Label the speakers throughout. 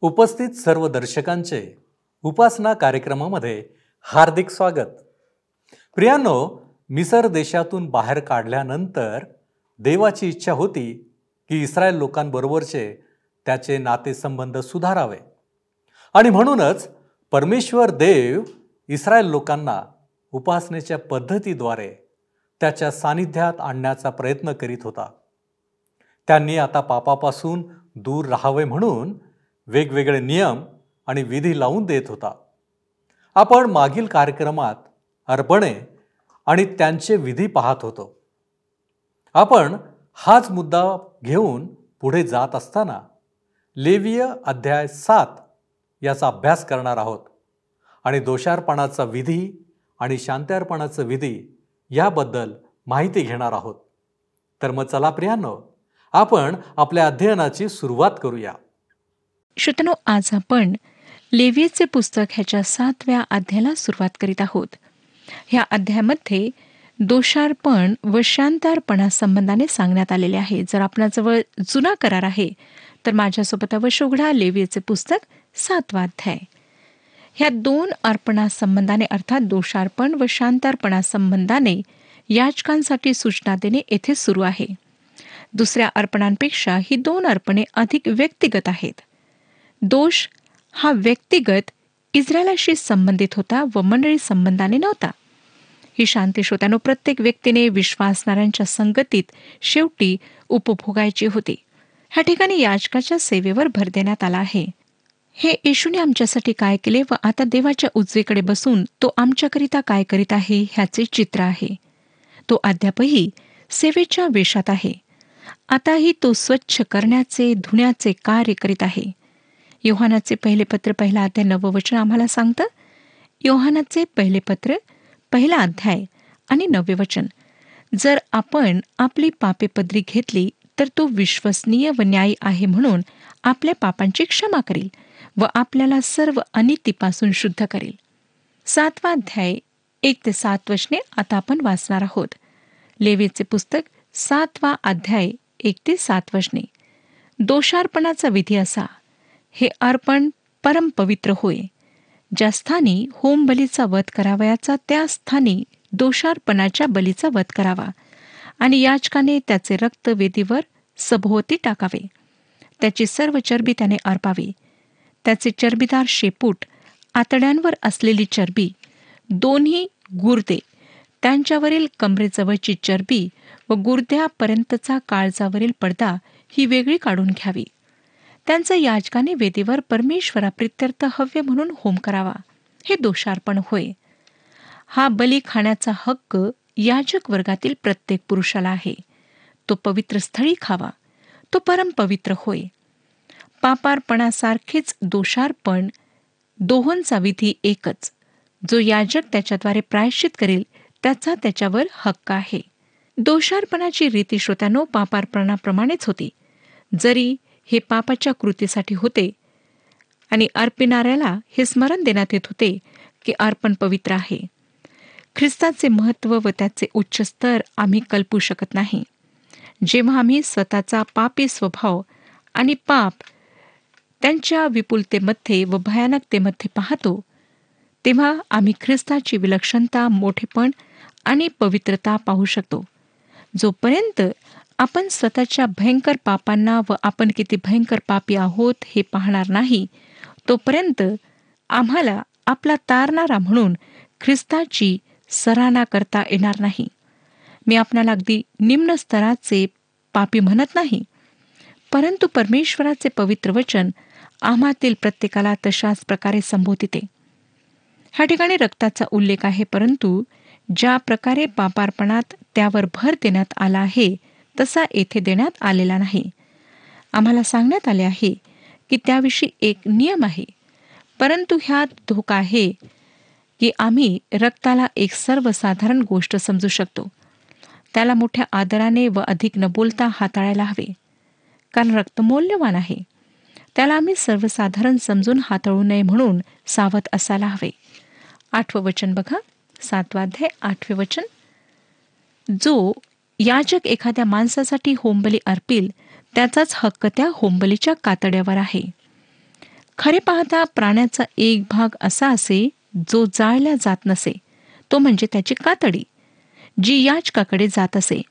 Speaker 1: उपस्थित सर्व दर्शकांचे उपासना कार्यक्रमामध्ये हार्दिक स्वागत. प्रियांनो मिसर देशातून बाहेर काढल्यानंतर देवाची इच्छा होती की इस्रायल लोकांबरोबरचे त्याचे नातेसंबंध सुधारावे. आणि म्हणूनच परमेश्वर देव इस्रायल लोकांना उपासनेच्या पद्धतीद्वारे त्याच्या सानिध्यात आणण्याचा प्रयत्न करीत होता. त्यांनी आता पापापासून दूर राहावे म्हणून वेगवेगळे नियम आणि विधी लावून देत होता. आपण मागील कार्यक्रमात अर्पणे आणि त्यांचे विधी पाहत होतो. आपण हाच मुद्दा घेऊन पुढे जात असताना लेवीय अध्याय सात याचा अभ्यास करणार आहोत आणि दोषार्पणाचा विधी आणि शांतार्पणाचं विधी याबद्दल माहिती घेणार आहोत. तर मग चला प्रियांनो आपण आपल्या अध्ययनाची सुरुवात करूया.
Speaker 2: श्रोतनो आज आपण लेवियचे पुस्तक ह्याच्या सातव्या अध्यायाला सुरुवात करीत आहोत. ह्या अध्यायामध्ये दोषार्पण व शांतार्पणासंबंधाने सांगण्यात आलेले आहे. जर आपणाजवळ जुना करार आहे तर माझ्यासोबत अवश्य उघडा लेवियचे पुस्तक सातवा अध्याय. ह्या दोन अर्पणासंबंधाने अर्थात दोषार्पण व शांतार्पणासंबंधाने याचकांसाठी सूचना देणे येथे सुरू आहे. दुसऱ्या अर्पणांपेक्षा ही दोन अर्पणे अधिक व्यक्तिगत आहेत. दोष हा व्यक्तिगत इस्रायलाशी संबंधित होता व मंडळी संबंधाने नव्हता. ही शांती श्रोत्यानो प्रत्येक व्यक्तीने विश्वासणाऱ्यांच्या संगतीत शेवटी उपभोगायची होती. ह्या ठिकाणी याचकाच्या सेवेवर भर देण्यात आला आहे. हे येशूने आमच्यासाठी काय केले व आता देवाच्या उजवीकडे बसून तो आमच्याकरिता काय करीत आहे ह्याचे चित्र आहे. तो अद्यापही सेवेच्या वेशात आहे. आताही तो स्वच्छ करण्याचे धुण्याचे कार्य करीत आहे. योहानाचे पहिले पत्र पहिला अध्याय नववचन आम्हाला सांगतं? योहानाचे पहिले पत्र पहिला अध्याय आणि नववे वचन. जर आपण आपली पापे पदरी घेतली तर तो विश्वसनीय व न्यायी आहे म्हणून आपल्या पापांची क्षमा करेल व आपल्याला सर्व अनितीपासून शुद्ध करेल. सातवा अध्याय एक ते सात वचने आता आपण वाचणार आहोत. लेवेचे पुस्तक सातवा अध्याय एक ते सात वचने. दोषार्पणाचा विधी असा हे अर्पण परमपवित्र होय ज्या स्थानी होम बलीचा वध करावयाचा त्या स्थानी दोषार्पणाच्या बलीचा वध करावा आणि याचकाने त्याचे रक्त वेदीवर सभोवती टाकावे. त्याची सर्व चरबी त्याने अर्पावी. त्याचे चरबीदार शेपूट आतड्यांवर असलेली चरबी दोन्ही गुर्दे त्यांच्यावरील कमरेजवळची चरबी व गुर्द्यापर्यंतचा काळजावरील पडदा ही वेगळी काढून घ्यावी. त्यांचा याचकाने वेदीवर परमेश्वराप्रित्यर्थ हव्य म्हणून होम करावा. हे दोषार्पण होय. हा बली खाण्याचा हक्क याजक वर्गातील प्रत्येक पुरुषाला आहे. तो पवित्र स्थळी खावा. तो परमपवित्र होय. पापार्पणासारखेच दोषार्पण दोहोंचा विधी एकच. जो याजक त्याच्याद्वारे प्रायश्चित करेल त्याचा त्याच्यावर हक्क आहे. दोषार्पणाची रीती श्रोत्यानो पापार्पणाप्रमाणेच होती. जरी हे पापाच्या कृतीसाठी होते आणि अर्पिणाऱ्याला हे स्मरण देण्यात येत होते की अर्पण पवित्र आहे. ख्रिस्ताचे महत्त्व व त्याचे उच्च स्तर आम्ही कल्पू शकत नाही. जेव्हा आम्ही स्वतःचा पापी स्वभाव आणि पाप त्यांच्या विपुलतेमध्ये व भयानकतेमध्ये पाहतो तेव्हा आम्ही ख्रिस्ताची विलक्षणता मोठेपण आणि पवित्रता पाहू शकतो जोपर्यंत आपण स्वतःच्या भयंकर पापांना व आपण किती भयंकर पापी आहोत हे पाहणार नाही. तोपर्यंत आम्हाला आपला तारणारा म्हणून ख्रिस्ताची सराहना करता येणार नाही. मी आपणाला अगदी निम्न स्तराचे पापी म्हणत नाही. परंतु परमेश्वराचे पवित्र वचन आम्हातील प्रत्येकाला तशाच प्रकारे संबोधिते. ह्या ठिकाणी रक्ताचा उल्लेख आहे परंतु ज्या प्रकारे पापार्पणात त्यावर भर देण्यात आला आहे तसा येथे देण्यात आलेला नाही. आम्हाला सांगण्यात आले आहे की त्याविषयी एक नियम आहे. परंतु ह्यात धोका आहे की आम्ही रक्ताला एक सर्वसाधारण गोष्ट समजू शकतो. त्याला मोठ्या आदराने व अधिक न बोलता हाताळायला हवे. कारण रक्त मौल्यवान आहे. त्याला आम्ही सर्वसाधारण समजून हाताळू नये म्हणून सावध असायला हवे. आठवं वचन बघा. सातवाध्याय आठवे वचन. जो याजक एखाद्या माणसासाठी होंबली अर्पील त्याचाच हक्क त्या होंबलीच्या कातड्यावर आहे. खरे पाहता प्राण्याचा एक भाग असा असे जो जाळल्या जात नसे तो म्हणजे त्याची कातडी जी याचकाकडे जात असे.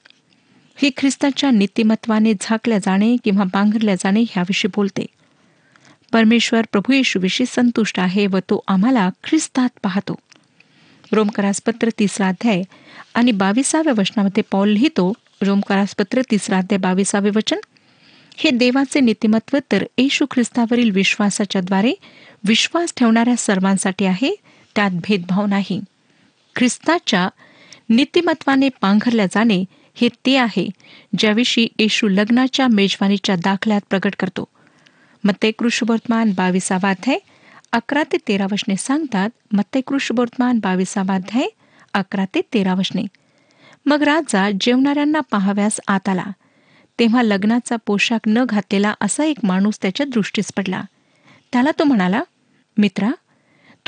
Speaker 2: ही ख्रिस्ताच्या नीतिमत्वाने झाकल्या जाणे किंवा बांगरल्या जाणे ह्याविषयी बोलते. परमेश्वर प्रभू येशूविषयी संतुष्ट आहे व तो आम्हाला ख्रिस्तात पाहतो. रोमकरासपत्र तिसरा अध्याय. आणि बावीसाव्या वचनामध्ये पॉल लिहितो रोमकरासपत्र तिसरा अध्याय बावीसावे वचन. हे देवाचे नीतिमत्व तर येशू ख्रिस्तावरील विश्वासाच्या द्वारे विश्वास ठेवणाऱ्या सर्वांसाठी आहे त्यात भेदभाव नाही. ख्रिस्ताच्या नीतिमत्वाने पांघरल्या जाणे हे ते आहे ज्याविषयी येशू लग्नाच्या मेजवानीच्या दाखल्यात प्रकट करतो. मत्ते कृष्णवर्तमान बावीसावा अध्याय. अकरा ते तेरा वशने सांगतात मत्ते कृष्णवर्तमान बावीसावाध्याय अकरा ते तेरा वशने. मग राजा जेवणाऱ्यांना पाहाव्यास आत आला. तेव्हा लग्नाचा पोशाख न घातलेला असा एक माणूस त्याच्या दृष्टीस पडला. त्याला तो म्हणाला मित्रा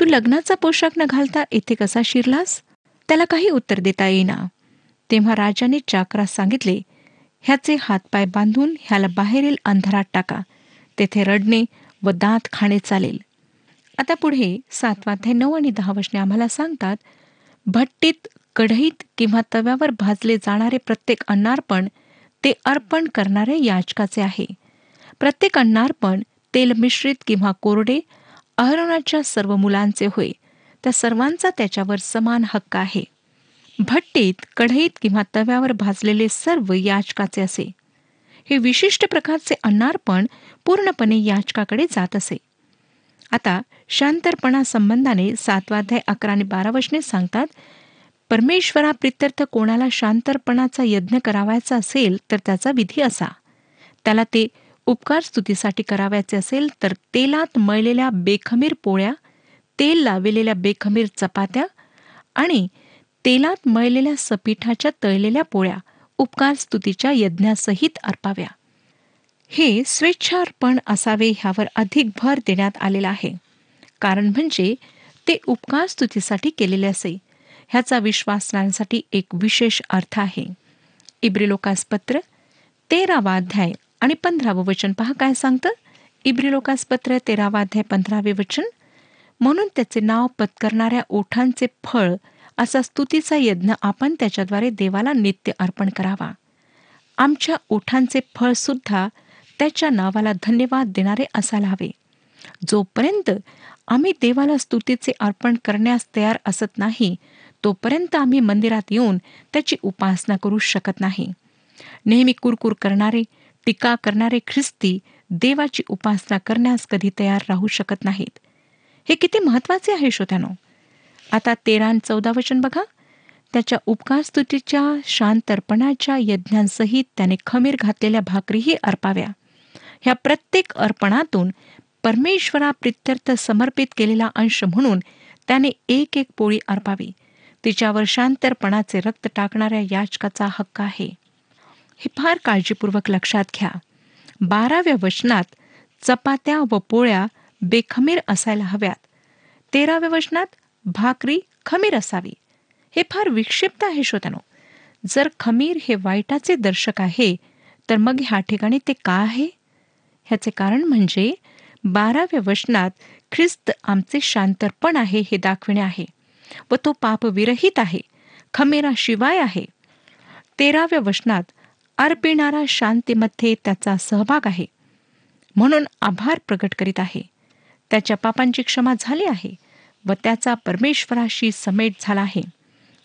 Speaker 2: तू लग्नाचा पोशाख न घालता येथे कसा शिरलास? त्याला काही उत्तर देता येईना. तेव्हा राजाने चाकरास सांगितले ह्याचे हातपाय बांधून ह्याला बाहेरील अंधारात टाका. तेथे रडणे व दात खाणे चालेल. आता पुढे सातवाध्याय नऊ आणि दहा वचने आम्हाला सांगतात भट्टीत कढईत किंवा तव्यावर भाजले जाणारे प्रत्येक अन्नार्पण ते अर्पण करणारे याचकाचे आहे. प्रत्येक अन्नार्पण तेल मिश्रित किंवा कोरडे अहरणाच्या सर्व मुलांचे होय. त्या सर्वांचा त्याच्यावर समान हक्क आहे. भट्टीत कढईत किंवा तव्यावर भाजलेले सर्व याचकाचे असे. हे विशिष्ट प्रकारचे अन्नार्पण पूर्णपणे याचकाकडे जात असे. आता शांतरपणा संबंधाने सातवाध्याय अकरा आणि बारा वचने सांगतात परमेश्वरा प्रित्यर्थ कोणाला शांतरपणाचा यज्ञ करावायचा असेल तर त्याचा विधी असा. त्याला ते उपकार स्तुतीसाठी करावायचे असेल तर तेलात मळलेल्या बेखमीर पोळ्या तेल लावलेल्या बेखमीर चपात्या आणि तेलात मळलेल्या सपीठाच्या तळलेल्या पोळ्या उपकार स्तुतीच्या यज्ञासहित अर्पाव्या. हे स्वेच्छार्पण असावे ह्यावर अधिक भर देण्यात आलेला आहे. कारण म्हणजे ते उपकार स्तुतीसाठी केलेले असे. ह्याचा विश्वासनांसाठी एक विशेष अर्थ आहे. इब्रिलोकास पत्र तेरावा अध्याय आणि पंधरावं वचन पहा काय सांगतं? इब्रिलोकास पत्र तेरावा अध्याय पंधरावे वचन. म्हणून त्याचे नाव पत्करणाऱ्या ओठांचे फळ असा स्तुतीचा यज्ञ आपण त्याच्याद्वारे देवाला नित्य अर्पण करावा. आमच्या ओठांचे फळ सुद्धा त्याच्या नावाला धन्यवाद देणारे असायला हवे. जोपर्यंत आम्ही देवाला स्तुतीचे अर्पण करण्यास तयार असत नाही तोपर्यंत आम्ही मंदिरात येऊन त्याची उपासना करू शकत नाही. नेहमी कुरकुर करणारे टीका करणारे ख्रिस्ती देवाची उपासना करण्यास कधी तयार राहू शकत नाहीत. हे किती महत्त्वाचे आहे श्रोत्यानो. आता तेरा आणि चौदा वचन बघा. त्याच्या उपकार स्तुतीच्या शांतर्पणाच्या यज्ञांसहित त्याने खमीर घातलेल्या भाकरीही अर्पाव्या. ह्या प्रत्येक अर्पणातून परमेश्वरा प्रित्यर्थ समर्पित केलेला अंश म्हणून त्याने एक एक पोळी अर्पावी. तिच्यावर शांतरपणाचे रक्त टाकणाऱ्या याचकाचा हक्क आहे. हे फार काळजीपूर्वक लक्षात घ्या. बाराव्या वचनात चपात्या व पोळ्या बेखमीर असायला हव्यात. तेराव्या वचनात भाकरी खमीर असावी. हे फार विक्षिप्त आहे श्रोत्यानो. जर खमीर हे वाईटाचे दर्शक आहे तर मग ह्या ठिकाणी ते का आहे? ह्याचे कारण म्हणजे बाराव्या वचनात ख्रिस्त आमचे शांतरपण आहे हे दाखविणे आहे व तो पापविरहित आहे खमीराशिवाय आहे. तेराव्या वचनात अर्पिणारा शांतीमध्ये त्याचा सहभाग आहे. म्हणून आभार प्रकट करीत आहे. त्याच्या पापांची क्षमा झाली आहे व त्याचा परमेश्वराशी समेट झाला आहे.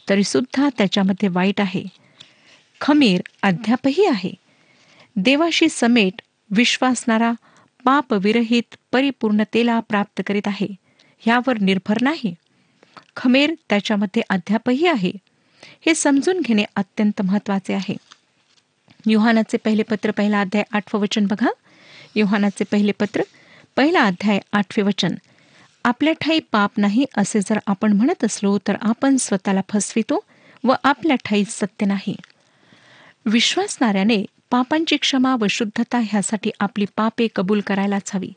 Speaker 2: तरी सुद्धा त्याच्यामध्ये वाईट आहे. खमीर अद्यापही आहे. देवाशी समेट विश्वासणारा पापविरहित परिपूर्णतेला प्राप्त करीत आहे. ह्यावर निर्भर नाही. खमेर त्याच्यामध्ये अद्यापही आहे. हे समजून घेणे अत्यंत महत्त्वाचे आहे. युहानाचे पहिले पत्र पहिला अध्याय आठवं वचन बघा. युहानाचे पहिले पत्र पहिला अध्याय आठवे वचन. आपल्या ठाई पाप नाही असे जर आपण म्हणत असलो तर आपण स्वतःला फसवितो व आपल्या ठाई सत्य नाही. विश्वासणाऱ्याने पापांची क्षमा व शुद्धता ह्यासाठी आपली पापे कबूल करायलाच हवी.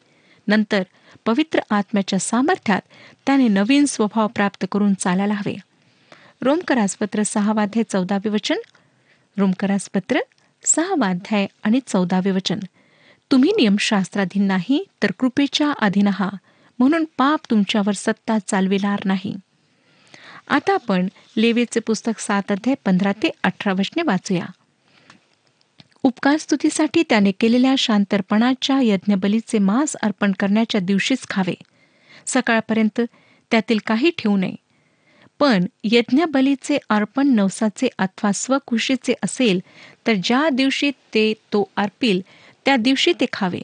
Speaker 2: नंतर पवित्र आत्म्याच्या सामर्थ्यात त्याने नवीन स्वभाव प्राप्त करून चालायला हवे. रोमकरासपत्र सहावाध्याय चौदावे वचन. रोमकरासपत्र सहावाध्याय आणि चौदावे वचन.
Speaker 3: तुम्ही नियमशास्त्राधीन नाही तर कृपेच्या अधीन आहात म्हणून पाप तुमच्यावर सत्ता चालविणार नाही. आता आपण लेवेचे पुस्तक सात अध्याय पंधरा ते अठरा वचने वाचूया. उपकार स्तुतीसाठी त्याने केलेल्या शांतर्पणाच्या यज्ञबलीचे मांस अर्पण करण्याच्या दिवशीच खावे. सकाळपर्यंत त्यातील काही ठेवू नये. पण यज्ञबलीचे अर्पण नवसाचे अथवा स्वकुशीचे असेल तर ज्या दिवशी ते तो अर्पील त्या दिवशी ते खावे.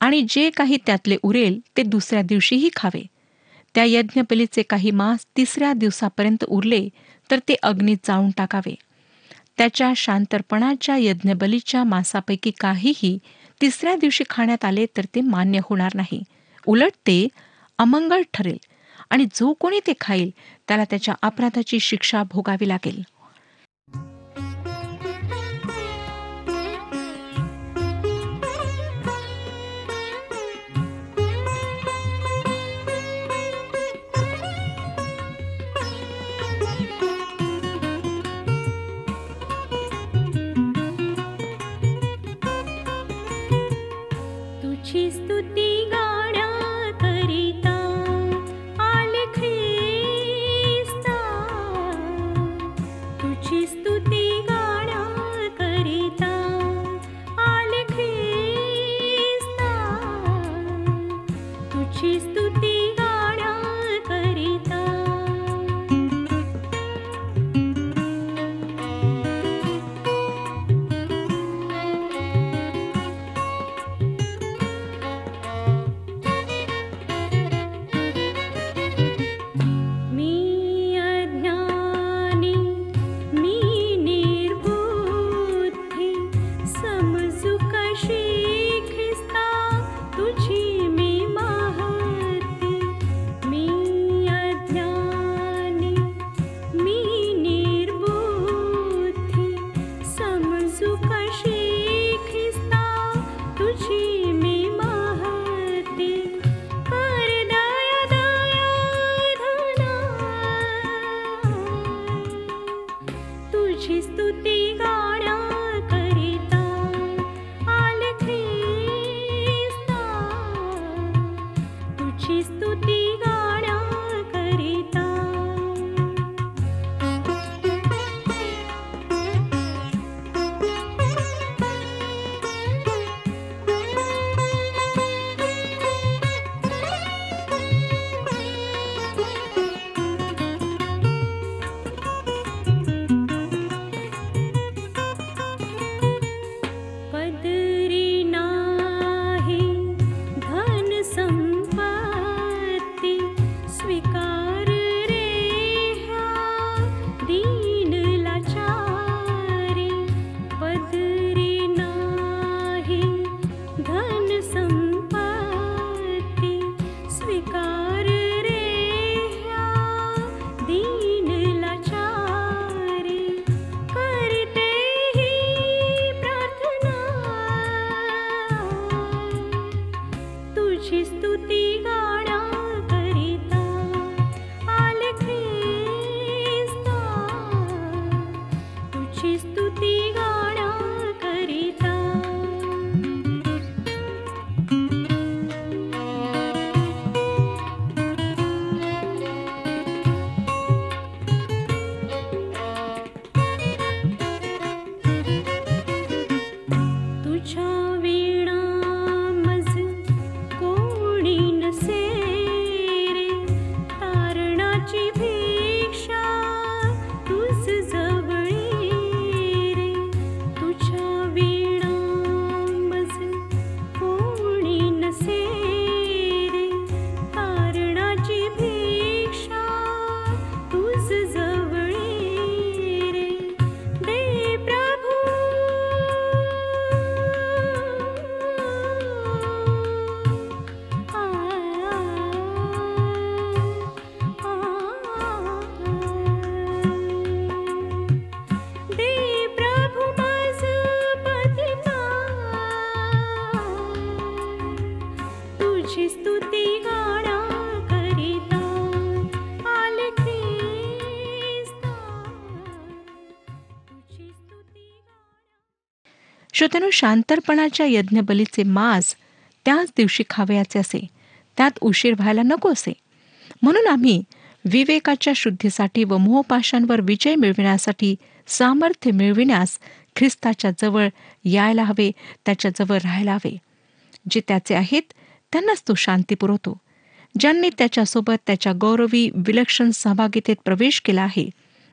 Speaker 3: आणि जे काही त्यातले उरेल ते दुसऱ्या दिवशीही खावे. त्या यज्ञबलीचे काही मांस तिसऱ्या दिवसापर्यंत उरले तर ते अग्नीत जाळून टाकावे. त्याच्या शांतर्पणाच्या यज्ञबलीच्या मांसापैकी काहीही तिसऱ्या दिवशी खाण्यात आले तर ते मान्य होणार नाही. उलट ते अमंगळ ठरेल आणि जो कोणी ते खाईल त्याला त्याच्या अपराधाची शिक्षा भोगावी लागेल.
Speaker 4: ख्रिस्ता
Speaker 2: श्रोत्यानो शांतरपणाच्या यज्ञबलीचे मांस त्याच दिवशी खावयाचे असे. त्यात उशीर व्हायला नको असे. म्हणून आम्ही विवेकाच्या शुद्धीसाठी व मोहपाशांवर विजय मिळविण्यासाठी सामर्थ्य मिळविण्यास ख्रिस्ताच्या जवळ यायला हवे त्याच्याजवळ राहायला हवे. जे त्याचे आहेत त्यांनाच तो शांती पुरवतो. ज्यांनी त्याच्यासोबत त्याच्या गौरवी विलक्षण सहभागितेत प्रवेश केला आहे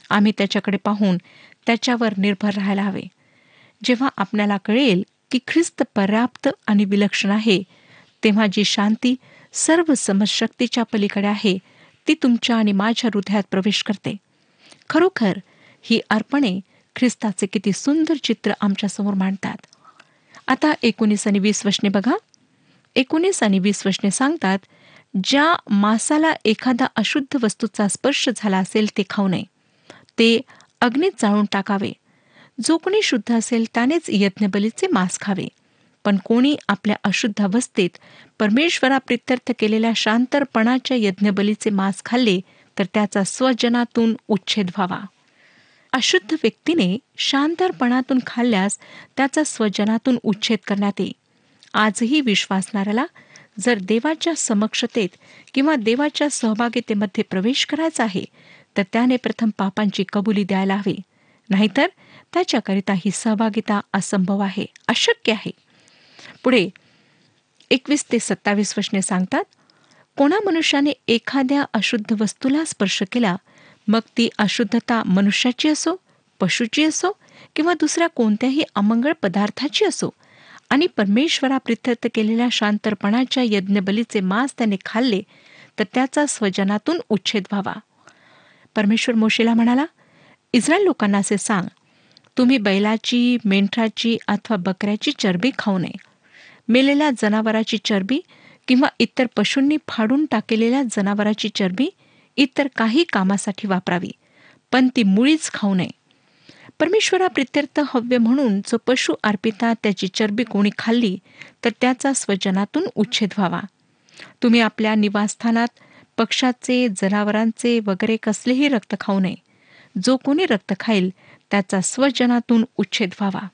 Speaker 2: आम्ही त्याच्याकडे पाहून त्याच्यावर निर्भर राहायला हवे. जेव्हा आपल्याला कळेल की ख्रिस्त पर्याप्त आणि विलक्षण आहे तेव्हा जी शांती सर्व समजशक्तीच्या पलीकडे आहे ती तुमच्या आणि माझ्या हृदयात प्रवेश करते. खरोखर ही अर्पणे ख्रिस्ताचे किती सुंदर चित्र आमच्यासमोर मांडतात. आता एकोणीस आणि वीस वशने बघा. एकोणीस आणि वीस वशने सांगतात ज्या मासाला एखादा अशुद्ध वस्तूचा स्पर्श झाला असेल ते खाऊ नये. ते अग्नीत जाळून टाकावे. जो कोणी शुद्ध असेल त्यानेच यज्ञबलीचे मांस खावे. पण कोणी आपल्या अशुद्ध अवस्थेत परमेश्वराप्रित्यर्थ केलेल्या शांतरपणाच्या यज्ञबलीचे मांस खाल्ले तर त्याचा स्वजनातून उच्छेद व्हावा. अशुद्ध व्यक्तीने शांतरपणातून खाल्ल्यास त्याचा स्वजनातून उच्छेद करण्यात येईल. आजही विश्वासणाऱ्याला जर देवाच्या समक्षतेत किंवा देवाच्या सहभागितेमध्ये प्रवेश करायचा आहे तर त्याने प्रथम पापांची कबुली द्यायला हवी. नाहीतर त्याच्याकरिता ही सहभागिता असंभव आहे अशक्य आहे. पुढे एकवीस ते सत्तावीस वचने सांगतात कोणा मनुष्याने एखाद्या अशुद्ध वस्तूला स्पर्श केला मग ती अशुद्धता मनुष्याची असो पशुची असो किंवा दुसऱ्या कोणत्याही अमंगळ पदार्थाची असो आणि परमेश्वराप्रित्यर्थ केलेल्या शांतरपणाच्या यज्ञबलीचे मांस त्याने खाल्ले तर त्याचा स्वजनातून उच्छेद व्हावा. परमेश्वर मोशीला म्हणाला इस्रायल लोकांना असे सांग तुम्ही बैलाची मेंढराची अथवा बकऱ्याची चरबी खाऊ नये. मेलेल्या जनावराची चरबी किंवा इतर पशूंनी फाडून टाकलेल्या जनावराची चरबी इतर काही कामासाठी वापरावी पण ती मुळीच खाऊ नये. परमेश्वरा प्रित्यर्थ हव्य म्हणून जो पशु अर्पिता त्याची चरबी कोणी खाल्ली तर त्याचा स्वजनातून उच्छेद व्हावा. तुम्ही आपल्या निवासस्थानात पक्षाचे जनावरांचे वगैरे कसलेही रक्त खाऊ नये. जो कोणी रक्त खाईल त्याचा स्वजनातून उच्छेद व्हावा.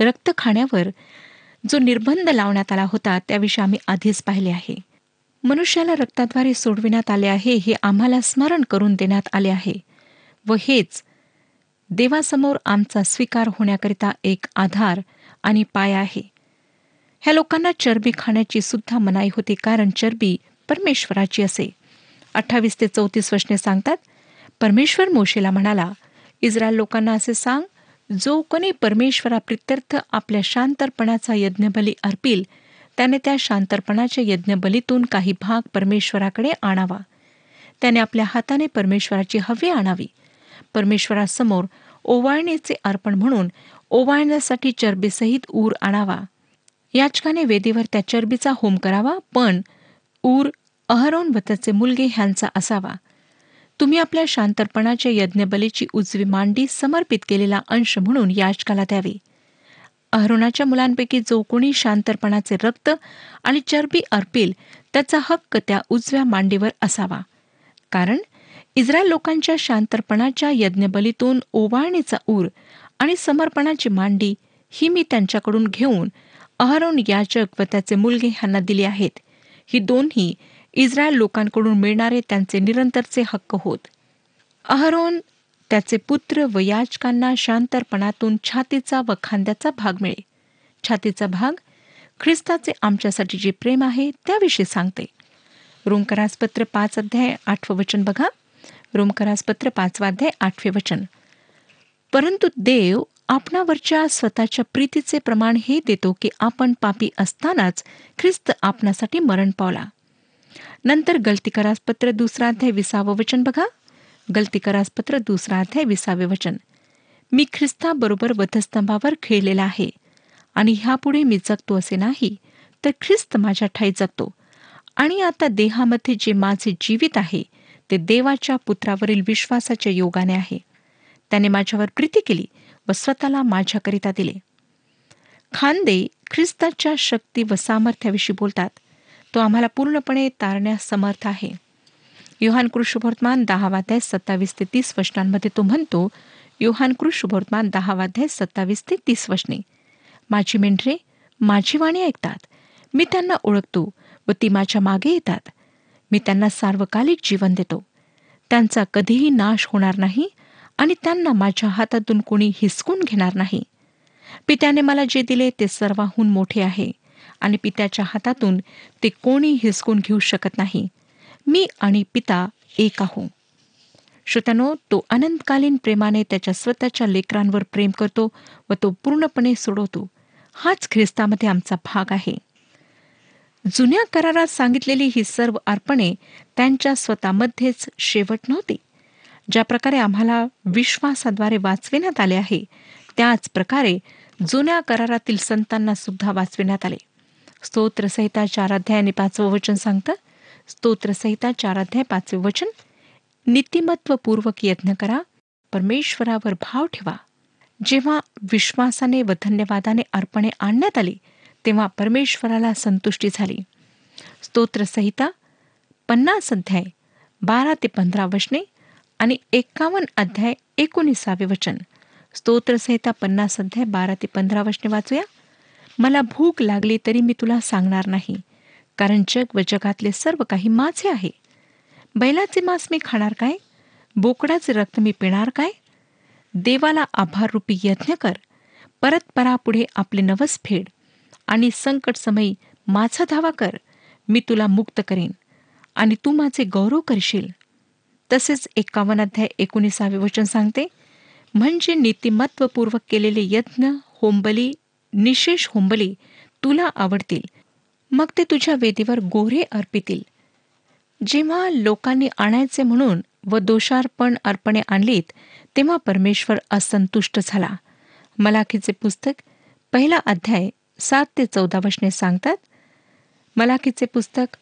Speaker 2: रक्त खाण्यावर जो निर्बंध लावण्यात आला होता त्याविषयी आम्ही आधीच पाहिले आहे. मनुष्याला रक्ताद्वारे सोडविण्यात आले आहे हे आम्हाला स्मरण करून देण्यात आले आहे. व हेच देवासमोर आमचा स्वीकार होण्याकरिता एक आधार आणि पाय आहे. ह्या लोकांना चरबी खाण्याची सुद्धा मनाई होती कारण चरबी परमेश्वराची असे. अठ्ठावीस ते चौतीस वचने सांगतात परमेश्वर मोशेला म्हणाला इस्रायल लोकांना असे सांग जो कोणी परमेश्वराप्रित्यर्थ आपल्या शांतरपणाचा यज्ञबली अर्पील त्याने त्या शांतरपणाच्या यज्ञबलीतून काही भाग परमेश्वराकडे आणावा. त्याने आपल्या हाताने परमेश्वराची हवी आणावी. परमेश्वरासमोर ओवाळणीचे अर्पण म्हणून ओवाळण्यासाठी चरबीसहित ऊर आणावा. याचकाने वेदीवर त्या चरबीचा होम करावा पण ऊर अहरोन व त्याचे मुलगे ह्यांचा असावा. तुम्ही आपल्या शांतरपणाच्या यज्ञबलीची उजवी मांडी समर्पित केलेला अंश म्हणून याचकाला द्यावी. अहरोनाच्या मुलांपैकी जो कोणी शांतरपणाचे रक्त आणि चरबी अर्पील त्याचा हक्क त्या उजव्या मांडीवर असावा. कारण इस्रायल लोकांच्या शांतरपणाच्या यज्ञबलीतून ओवाळणीचा ऊर आणि समर्पणाची मांडी ही मी त्यांच्याकडून घेऊन अहरोन याचक व त्याचे मुलगे ह्यांना दिली आहेत. ही दोन्ही इस्रायल लोकांकडून मिळणारे त्यांचे निरंतरचे हक्क होत. अहरोन त्याचे पुत्र व याचकांना शांतरपणातून छातीचा व खांद्याचा भाग मिळे. छातीचा भाग ख्रिस्ताचे आमच्यासाठी जे प्रेम आहे त्याविषयी सांगते. रोमकरासपत्र पाच अध्याय आठवं वचन बघा. रोमकरासपत्र पाचवा अध्याय आठवे वचन. परंतु देव आपणावरच्या स्वतःच्या प्रीतीचे प्रमाण हे देतो की आपण पापी असतानाच ख्रिस्त आपणासाठी मरण पावला. नंतर गलतीकरासपत्र दुसरा अध्याय विसावं वचन बघा. गलतीकरासपत्र दुसरा अध्याय विसावे वचन. मी ख्रिस्ताबरोबर वधस्तंभावर खेळलेला आहे आणि ह्यापुढे मी जगतो असे नाही तर ख्रिस्त माझ्या ठाई जगतो. आणि आता देहामध्ये जे माझे जीवित आहे ते देवाच्या पुत्रावरील विश्वासाच्या योगाने आहे. त्याने माझ्यावर प्रीती केली व स्वतःला माझ्याकरिता दिले. खांदे ख्रिस्ताच्या शक्ती व सामर्थ्याविषयी बोलतात. तो आम्हाला पूर्णपणे तारण्यास समर्थ आहे. योहान कृष्णवर्तमान दहावाध्याय सत्तावीस ते तीस वचनांमध्ये तो म्हणतो योहान कृष्णवर्तमान दहावाध्याय सत्तावीस ते तीस वचने. माझी मेंढरे माझी वाणी ऐकतात. मी त्यांना ओळखतो व ती माझ्या मागे येतात. मी त्यांना सार्वकालिक जीवन देतो. त्यांचा कधीही नाश होणार नाही आणि त्यांना माझ्या हातातून कोणी हिसकून घेणार नाही. पित्याने मला जे दिले ते सर्वाहून मोठे आहे. आणि पित्याच्या हातातून ते कोणी हिसकून घेऊ शकत नाही. मी आणि पिता एक आहो श्रोत्यानो तो अनंतकालीन प्रेमाने त्याच्या स्वतःच्या लेकरांवर प्रेम करतो व तो पूर्णपणे सोडवतो. हाच ख्रिस्तामध्ये आमचा भाग आहे. जुन्या करारात सांगितलेली ही सर्व अर्पणे त्यांच्या स्वतःमध्येच शेवट नव्हती. ज्या प्रकारे आम्हाला विश्वासाद्वारे वाचविण्यात आले आहे त्याच प्रकारे जुन्या करारातील संतांना सुद्धा वाचविण्यात आले. स्तोत्रसहिता चार अध्याय आणि पाचवं वचन सांगतं. स्तोत्रसहिता चार अध्याय पाचवे वचन. नीतिमत्वपूर्वक यत्न करा. परमेश्वरावर भाव ठेवा. जेव्हा विश्वासाने व धन्यवादाने अर्पणे आणण्यात आली तेव्हा परमेश्वराला संतुष्टी झाली. स्तोत्रसहिता पन्नास अध्याय बारा ते पंधरा वचने आणि एक्कावन्न अध्याय एकोणीसावे वचन. स्तोत्रसहिता पन्नास अध्याय बारा ते पंधरा वचने वाचूया. मला भूक लागली तरी मी तुला सांगणार नाही. कारण जग व जगातले सर्व काही माझे आहे. बैलाचे मांस मी खाणार काय? बोकडाचे रक्त मी पिणार काय? देवाला आभाररूपी यज्ञ कर. परत परापुढे आपले नवस फेड. आणि संकट समयी माझा धावा कर. मी तुला मुक्त करेन. आणि तू माझे गौरव करशील. तसेच एकावन्न अध्याय एकोणीसावे वचन सांगते. म्हणजे नीतिमत्वपूर्वक केलेले यज्ञ होंबली निशेष होंबली तुला आवडतील. मग ते तुझ्या वेदीवर गोरे अर्पितील. जेव्हा लोकांनी आणायचे म्हणून व दोषार्पण अर्पणे आणलीत तेव्हा परमेश्वर असंतुष्ट झाला. मलाखीचे पुस्तक पहिला अध्याय सात ते चौदा वशने सांगतात. मलाखीचे पुस्तक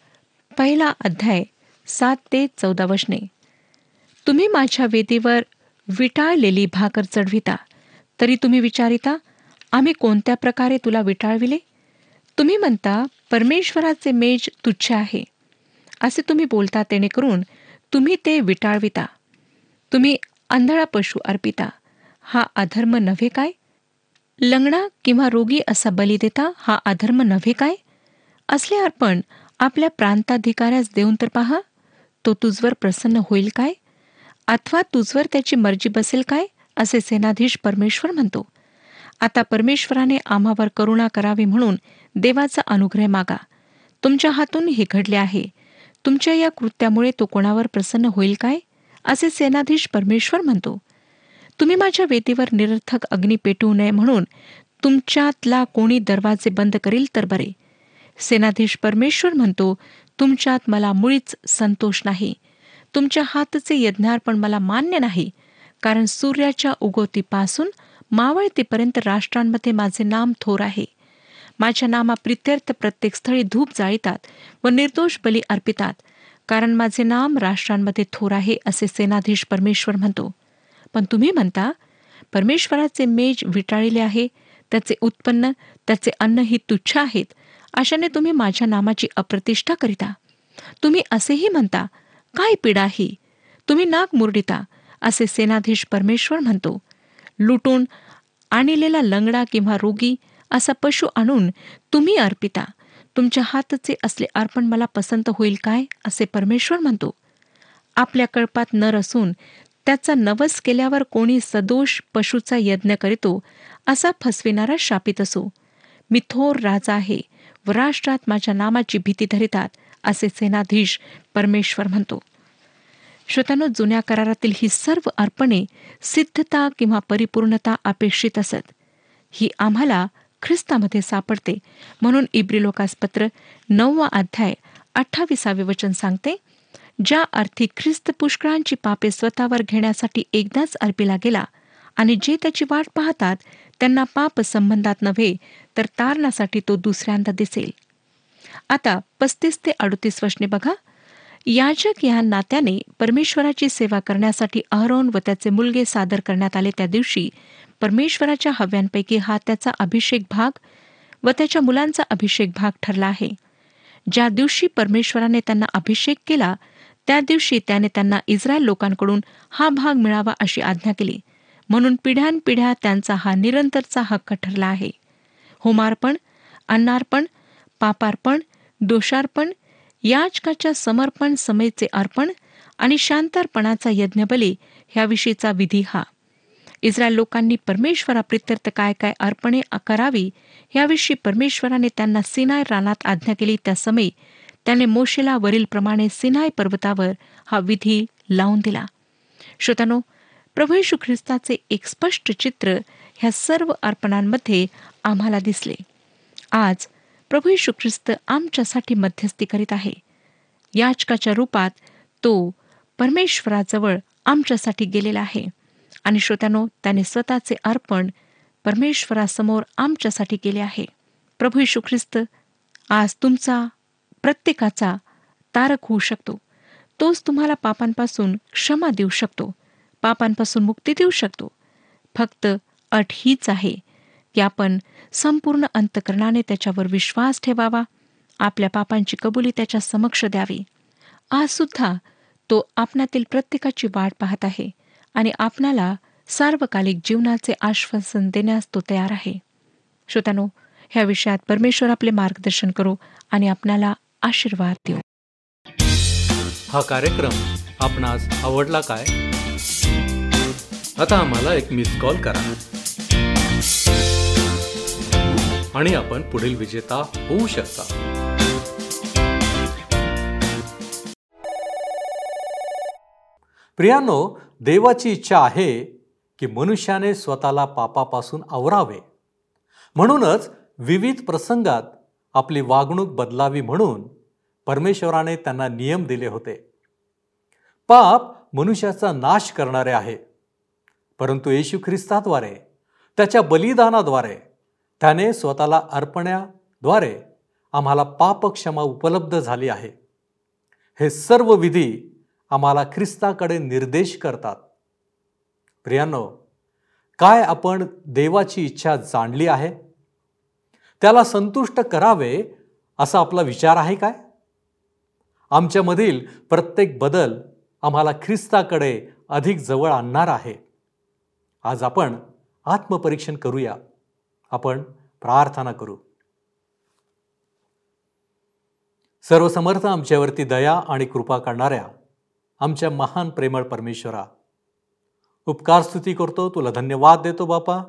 Speaker 2: पहिला अध्याय सात ते चौदा वशने तुम्ही माझ्या वेदीवर विटाळलेली भाकर चढविता तरी तुम्ही विचारिता आम्ही कोणत्या प्रकारे तुला विटाळविले? तुम्ही म्हणता परमेश्वराचे मेज तुच्छ आहे. असे तुम्ही बोलता तेणेकरून तुम्ही ते विटाळविता. तुम्ही आंधळा पशु अर्पिता. हा अधर्म नव्हे काय? लंगडा किंवा रोगी असा बली देता हा अधर्म नव्हे काय? असले अर्पण आपल्या प्रांताधिकाऱ्यास देऊन तर पहा तो तुझवर प्रसन्न होईल काय? अथवा तुझवर त्याची मर्जी बसेल काय? असे सेनाधीश परमेश्वर म्हणतो. आता परमेश्वराने आम्हावर करुणा करावी म्हणून देवाचा अनुग्रह मागा. तुमच्या हातून हे घडले आहे. तुमच्या या कृत्यामुळे तो कोणावर प्रसन्न होईल काय? असे सेनाधीश परमेश्वर म्हणतो. तुम्ही माझ्या वेदीवर निरर्थक अग्नी पेटवू नये म्हणून तुमच्यातला कोणी दरवाजे बंद करील तर बरे. सेनाधीश परमेश्वर म्हणतो तुमच्यात मला मुळीच संतोष नाही. तुमच्या हातचे यज्ञार्पण मला मान्य नाही कारण सूर्याच्या उगवतीपासून मावळतीपर्यंत राष्ट्रांमध्ये माझे नाम थोर आहे. माझ्या नामा प्रित्यर्थ प्रत्येक स्थळी धूप जाळीतात व निर्दोष बली अर्पितात. कारण माझे नाम राष्ट्रांमध्ये थोर आहे असे सेनाधीश परमेश्वर म्हणतो. पण तुम्ही म्हणता परमेश्वराचे मेज विटाळलेले आहे त्याचे उत्पन्न त्याचे अन्न ही तुच्छ आहेत. अशाने तुम्ही माझ्या नामाची अप्रतिष्ठा करिता. तुम्ही असेही म्हणता काय पीडा ही? तुम्ही नाक मुरडिता असे सेनाधीश परमेश्वर म्हणतो. लुटून आणलेला लंगडा किंवा रोगी असा पशु आणून तुम्ही अर्पिता. तुमच्या हातचे असले अर्पण मला पसंत होईल काय असे परमेश्वर म्हणतो. आपल्या कळपात नर असून त्याचा नवस केल्यावर कोणी सदोष पशुचा यज्ञ करीतो असा फसविणारा शापित असो. मी थोर राजा आहे व राष्ट्रात माझ्या नामाची भीती धरितात असे सेनाधीश परमेश्वर म्हणतो. श्रोत्यानो जुन्या करारातील ही सर्व अर्पणे सिद्धता किंवा परिपूर्णता अपेक्षित असत. ही आम्हाला ख्रिस्तामध्ये सापडते. म्हणून इब्री लोकासपत्र नववा अध्याय अठ्ठावीसावे वचन सांगते ज्या अर्थी ख्रिस्त पुष्कळांची पापे स्वतःवर घेण्यासाठी एकदाच अर्पिला गेला आणि जे त्याची वाट पाहतात त्यांना पाप संबंधात नव्हे तर तारणासाठी तो दुसऱ्यांदा दिसेल. आता पस्तीस ते अडतीस वशने बघा याजक या नात्याने परमेश्वराची सेवा करण्यासाठी अहरोन व त्याचे मुलगे सादर करण्यात आले त्या दिवशी परमेश्वराच्या हव्यांपैकी हा त्याचा अभिषेक भाग व त्याच्या मुलांचा अभिषेक भाग ठरला आहे. ज्या दिवशी परमेश्वराने त्यांना अभिषेक केला त्या दिवशी त्याने त्यांना इस्रायल लोकांकडून हा भाग मिळावा अशी आज्ञा केली. म्हणून पिढ्यानपिढ्या त्यांचा हा निरंतरचा हक्क ठरला आहे. होमार्पण अन्नार्पण पापार्पण दोषार्पण याचकाच्या समर्पण समेचे अर्पण आणि शांतारपणाचा यज्ञबली ह्याविषयीचा विधी हा. इस्रायल लोकांनी परमेश्वराप्रित्यर्थ काय काय अर्पणे करावी याविषयी परमेश्वराने त्यांना सिनाय रानात आज्ञा केली त्या समयी त्याने मोशेला वरीलप्रमाणे सिनाय पर्वतावर हा विधी लावून दिला. श्रोतानो प्रभू येशू ख्रिस्ताचे एक स्पष्ट चित्र ह्या सर्व अर्पणांमध्ये आम्हाला दिसले. आज प्रभू यशू ख्रिस्त आमच्यासाठी मध्यस्थी करीत आहे. याचकाच्या रूपात तो परमेश्वराजवळ आमच्यासाठी गेलेला आहे. आणि श्रोत्यानो त्याने स्वतःचे अर्पण परमेश्वरासमोर आमच्यासाठी केले आहे. प्रभू यशू ख्रिस्त आज तुमचा प्रत्येकाचा तारक होऊ शकतो. तोच तुम्हाला पापांपासून क्षमा देऊ शकतो. पापांपासून मुक्ती देऊ शकतो. फक्त अट हीच आहे आपण संपूर्ण अंतकरणाने त्याच्यावर विश्वास ठेवावा आपल्या पापांची कबुली त्याच्या समक्ष द्यावी. आज सुद्धा तो आपणातील प्रत्येकाची वाट पाहत आहे आणि आपणाला सार्वकालिक जीवनाचे आश्वासन देण्यास तो तयार आहे. श्रोत्यानो ह्या विषयात परमेश्वर आपले मार्गदर्शन करू आणि आपणाला आशीर्वाद देऊ.
Speaker 1: हा कार्यक्रम आपणास आवडला काय? आता आम्हाला एक मिस कॉल करा. आणि आपण पुढील विजेता होऊ शकता. प्रियानो देवाची इच्छा आहे की मनुष्याने स्वतःला पापापासून आवरावे. म्हणूनच विविध प्रसंगात आपली वागणूक बदलावी म्हणून परमेश्वराने त्यांना नियम दिले होते. पाप मनुष्याचा नाश करणारे आहे. परंतु येशू ख्रिस्ताद्वारे त्याच्या बलिदानाद्वारे त्याने स्वतःला अर्पण्याद्वारे आम्हाला पापक्षमा उपलब्ध झाली आहे. हे सर्व विधी आम्हाला ख्रिस्ताकडे निर्देश करतात. प्रियांनो काय आपण देवाची इच्छा जाणली आहे? त्याला संतुष्ट करावे असा आपला विचार आहे काय? आमच्यामधील प्रत्येक बदल आम्हाला ख्रिस्ताकडे अधिक जवळ आणणार आहे. आज आपण आत्मपरीक्षण करूया. आपण प्रार्थना करू. सर्वसमर्थ आमच्यावरती दया आणि कृपा करणाऱ्या आमच्या महान प्रेमळ परमेश्वरा उपकार स्तुती करतो. तुला धन्यवाद देतो बापा.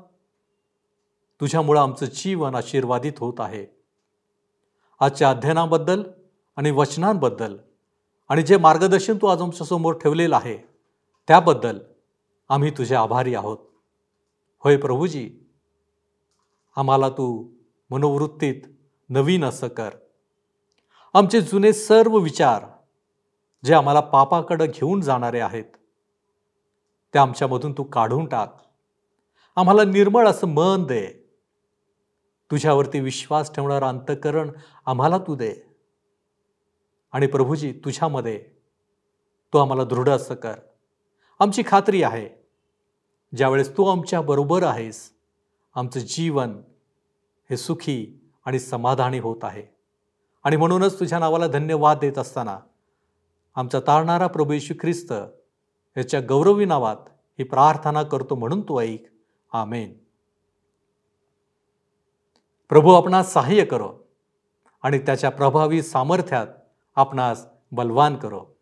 Speaker 1: तुझ्यामुळं आमचं जीवन आशीर्वादित होत आहे. आजच्या अध्ययनाबद्दल आणि वचनांबद्दल आणि जे मार्गदर्शन तू आज आमच्यासमोर ठेवलेलं आहे त्याबद्दल आम्ही तुझे आभारी आहोत. होय प्रभूजी. आम्हाला तू मनोवृत्तीत नवीन असं कर. आमचे जुने सर्व विचार जे आम्हाला पापाकडं घेऊन जाणारे आहेत ते आमच्यामधून तू काढून टाक. आम्हाला निर्मळ असं मन दे. तुझ्यावरती विश्वास ठेवणारं अंतकरण आम्हाला तू दे. आणि प्रभूजी तुझ्यामध्ये तू आम्हाला दृढ असं कर. आमची खात्री आहे ज्यावेळेस तू आमच्या बरोबर आहेस आमचं जीवन हे सुखी आणि समाधानी होत आहे. आणि म्हणूनच तुझ्या नावाला धन्यवाद देत असताना आमचा तारणारा प्रभू येशू ख्रिस्त याच्या गौरवी नावात ही प्रार्थना करतो म्हणून तू ऐक. आमेन. प्रभू आपणास सहाय्य करो आणि त्याच्या प्रभावी सामर्थ्यात आपणास बलवान करो.